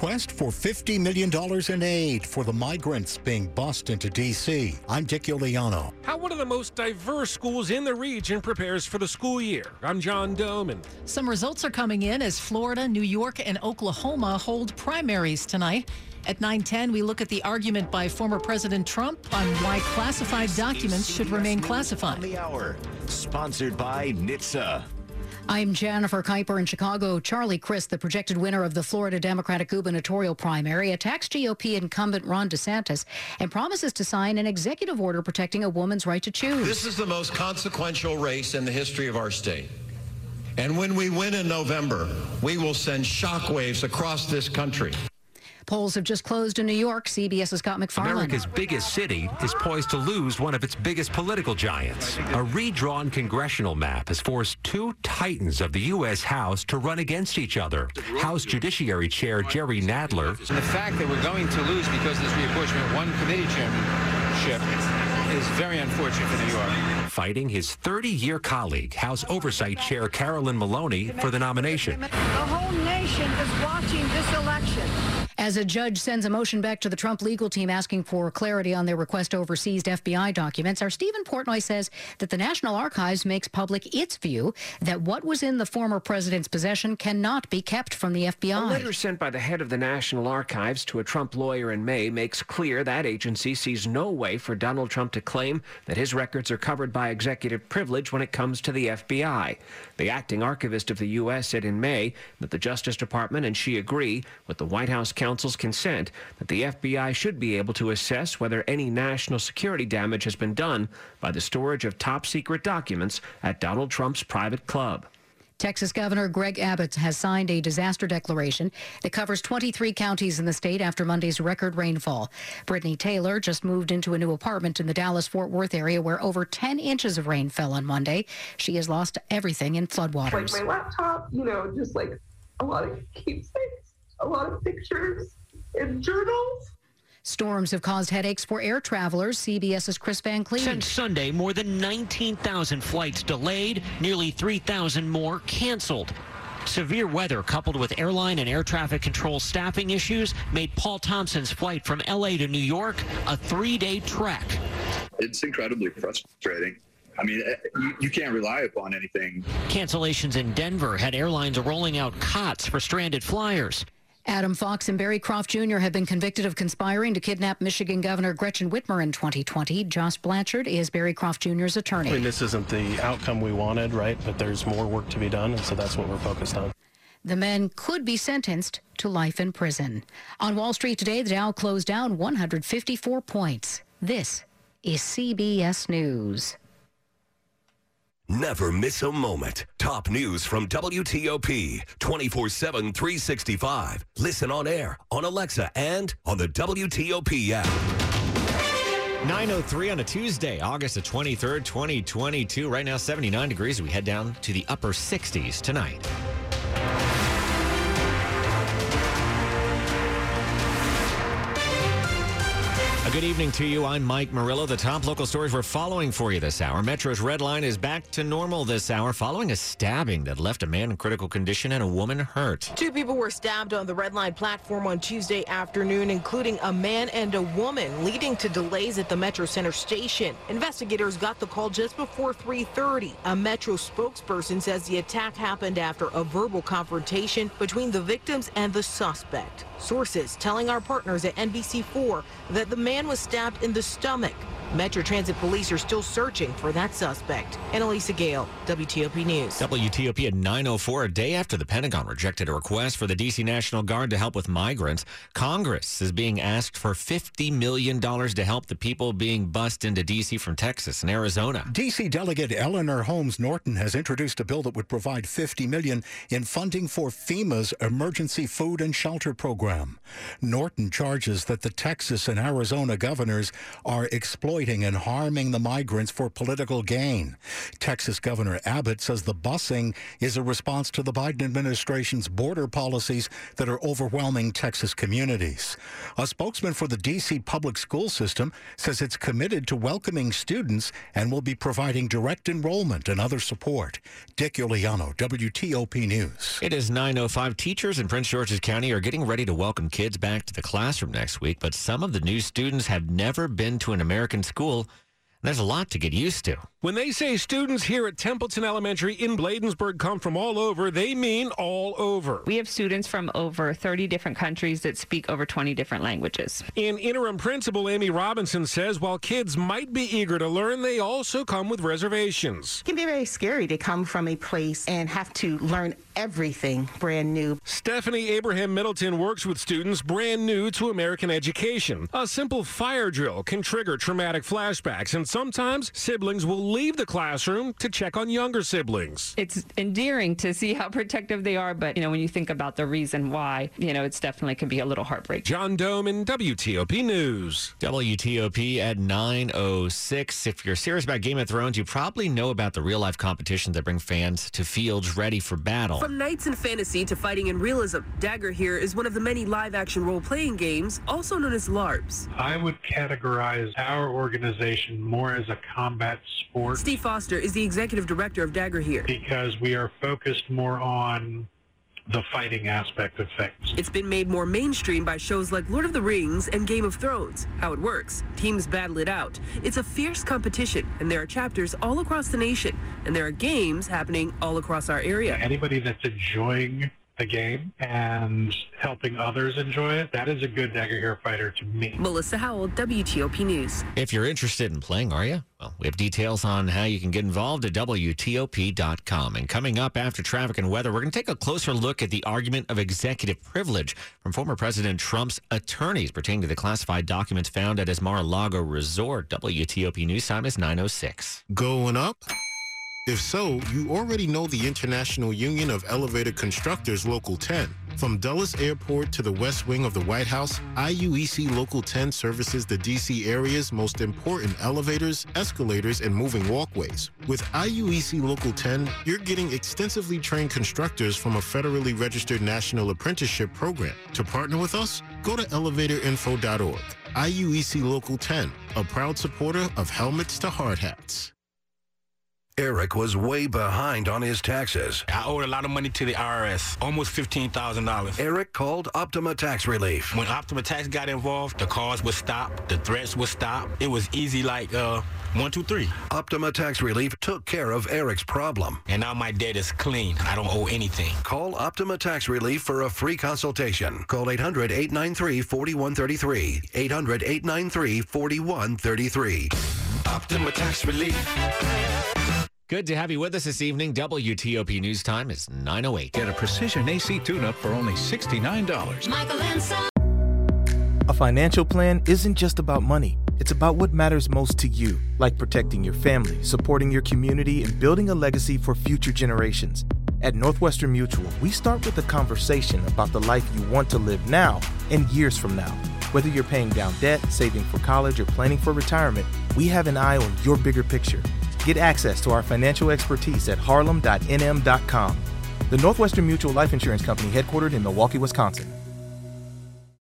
Quest for $50 million in aid for the migrants being bussed into D.C. I'm Dick Uliano. How one of the most diverse schools in the region prepares for the school year. I'm John Domen. Some results are coming in as Florida, New York, and Oklahoma hold primaries tonight. At 9:10, we look at the argument by former President Trump on why classified documents should remain classified. On the hour, sponsored by NHTSA. I'm Jennifer Kuiper in Chicago. Charlie Crist, the projected winner of the Florida Democratic gubernatorial primary, attacks GOP incumbent Ron DeSantis and promises to sign an executive order protecting a woman's right to choose. This is the most consequential race in the history of our state. And when we win in November, we will send shockwaves across this country. Polls have just closed in New York. CBS's Scott MacFarlane. America's biggest city is poised to lose one of its biggest political giants. A redrawn congressional map has forced two titans of the U.S. House to run against each other. House Judiciary Chair Jerry Nadler. And the fact that we're going to lose because of this reapportionment one committee chairmanship is very unfortunate for New York. Fighting his 30-year colleague, House Oversight Chair Carolyn Maloney, for the nomination. The whole nation is watching this election. As a judge sends a motion back to the Trump legal team asking for clarity on their request over seized FBI documents, our Steven Portnoy says that the National Archives makes public its view that what was in the former president's possession cannot be kept from the FBI. A letter sent by the head of the National Archives to a Trump lawyer in May makes clear that agency sees no way for Donald Trump to claim that his records are covered by executive privilege when it comes to the FBI. The acting archivist of the U.S. said in May that the Justice Department and she agree with the White House counsel's consent that the FBI should be able to assess whether any national security damage has been done by the storage of top secret documents at Donald Trump's private club. Texas Governor Greg Abbott has signed a disaster declaration that covers 23 counties in the state after Monday's record rainfall. Brittany Taylor just moved into a new apartment in the Dallas Fort Worth area where over 10 inches of rain fell on Monday. She has lost everything in floodwaters. Like my laptop, you know, just like a lot of keepsakes, a lot of pictures and journals. Storms have caused headaches for air travelers. CBS's Kris Van Cleave. Since Sunday, more than 19,000 flights delayed, nearly 3,000 more canceled. Severe weather coupled with airline and air traffic control staffing issues made Paul Thompson's flight from LA to New York a three day trek. It's incredibly frustrating. I mean, eh, you, you, can't rely upon anything. Cancellations in Denver had airlines rolling out cots for stranded flyers. Adam Fox and Barry Croft Jr. have been convicted of conspiring to kidnap Michigan Governor Gretchen Whitmer in 2020. Josh Blanchard is Barry Croft Jr.'s attorney. I mean, this isn't the outcome we wanted, right? But there's more work to be done, and so that's what we're focused on. The men could be sentenced to life in prison. On Wall Street today, the Dow closed down 154 points. This is CBS News. Never miss a moment. Top news from WTOP 24 7, 365. Listen on air, on Alexa, and on the WTOP app. 903 on a Tuesday, August the 23rd, 2022. Right now, 79 degrees. We head down to the upper 60s tonight. Good evening to you. I'm Mike Murillo. The top local stories we're following for you this hour. Metro's red line is back to normal this hour following a stabbing that left a man in critical condition and a woman hurt. Two people were stabbed on the red line platform on Tuesday afternoon, including a man and a woman, leading to delays at the Metro Center station. Investigators got the call just before 3:30. A Metro spokesperson says the attack happened after a verbal confrontation between the victims and the suspect. Sources telling our partners at NBC4 that the man was stabbed in the stomach. Metro Transit police are still searching for that suspect. Annalisa Gale, WTOP News. WTOP at 904, a day after the Pentagon rejected a request for the D.C. National Guard to help with migrants. Congress is being asked for $50 million to help the people being bussed into D.C. from Texas and Arizona. D.C. Delegate Eleanor Holmes Norton has introduced a bill that would provide 50 million in funding for FEMA's Emergency Food and Shelter Program. Norton charges that the Texas and Arizona governors are exploiting exploiting and harming the migrants for political gain. Texas Governor Abbott says the busing is a response to the Biden administration's border policies that are overwhelming Texas communities. A spokesman for the D.C. public school system says it's committed to welcoming students and will be providing direct enrollment and other support. Dick Uliano, WTOP News. It is 9.05. Teachers in Prince George's County are getting ready to welcome kids back to the classroom next week, but some of the new students have never been to an American school. There's a lot to get used to. When they say students here at Templeton Elementary in Bladensburg come from all over, they mean all over. We have students from over 30 different countries that speak over 20 different languages. In interim principal Amy Robinson says while kids might be eager to learn, they also come with reservations. It can be very scary to come from a place and have to learn everything brand new. Stephanie Abraham Middleton works with students brand new to American education. A simple fire drill can trigger traumatic flashbacks, and sometimes siblings will leave the classroom to check on younger siblings. It's endearing to see how protective they are, but you know, when you think about the reason why, you know, it's definitely can be a little heartbreaking. John Domen WTOP News. WTOP at 906. If you're serious about Game of Thrones, you probably know about the real life competitions that bring fans to fields ready for battle. From knights in fantasy to fighting in realism, Dagorhir is one of the many live action role playing games, also known as LARPs. I would categorize our organization more as a combat sport. Steve Foster is the executive director of Dagorhir. Because we are focused more on the fighting aspect of things. It's been made more mainstream by shows like Lord of the Rings and Game of Thrones. How it works teams battle it out. It's a fierce competition, and there are chapters all across the nation, and there are games happening all across our area. Anybody that's enjoying the game and helping others enjoy it, that is a good Dagorhir fighter to me. Melissa Howell, WTOP News. If you're interested in playing, are you? Well, we have details on how you can get involved at WTOP.com. And coming up after traffic and weather, we're going to take a closer look at the argument of executive privilege from former President Trump's attorneys pertaining to the classified documents found at his Mar-a-Lago resort. WTOP News Time is 906. Going up? If so, you already know the International Union of Elevator Constructors Local 10. From Dulles Airport to the west wing of the White House, IUEC Local 10 services the D.C. area's most important elevators, escalators, and moving walkways. With IUEC Local 10, you're getting extensively trained constructors from a federally registered national apprenticeship program. To partner with us, go to elevatorinfo.org. IUEC Local 10, a proud supporter of helmets to hard hats. Eric was way behind on his taxes. I owed a lot of money to the IRS, almost $15,000. Eric called Optima Tax Relief. When Optima Tax got involved, the calls would stop, the threats would stop. It was easy like uh, one, two, three. Optima Tax Relief took care of Eric's problem. And now my debt is clean. I don't owe anything. Call Optima Tax Relief for a free consultation. Call 800 893 4133. 800 893 4133. Optima Tax Relief. Good to have you with us this evening. WTOP News Time is 908. Get a precision AC tune-up for only $69. Michael A financial plan isn't just about money. It's about what matters most to you, like protecting your family, supporting your community, and building a legacy for future generations. At Northwestern Mutual, we start with a conversation about the life you want to live now and years from now. Whether you're paying down debt, saving for college, or planning for retirement, we have an eye on your bigger picture Get access to our financial expertise at harlem.nm.com. The Northwestern Mutual Life Insurance Company, headquartered in Milwaukee, Wisconsin.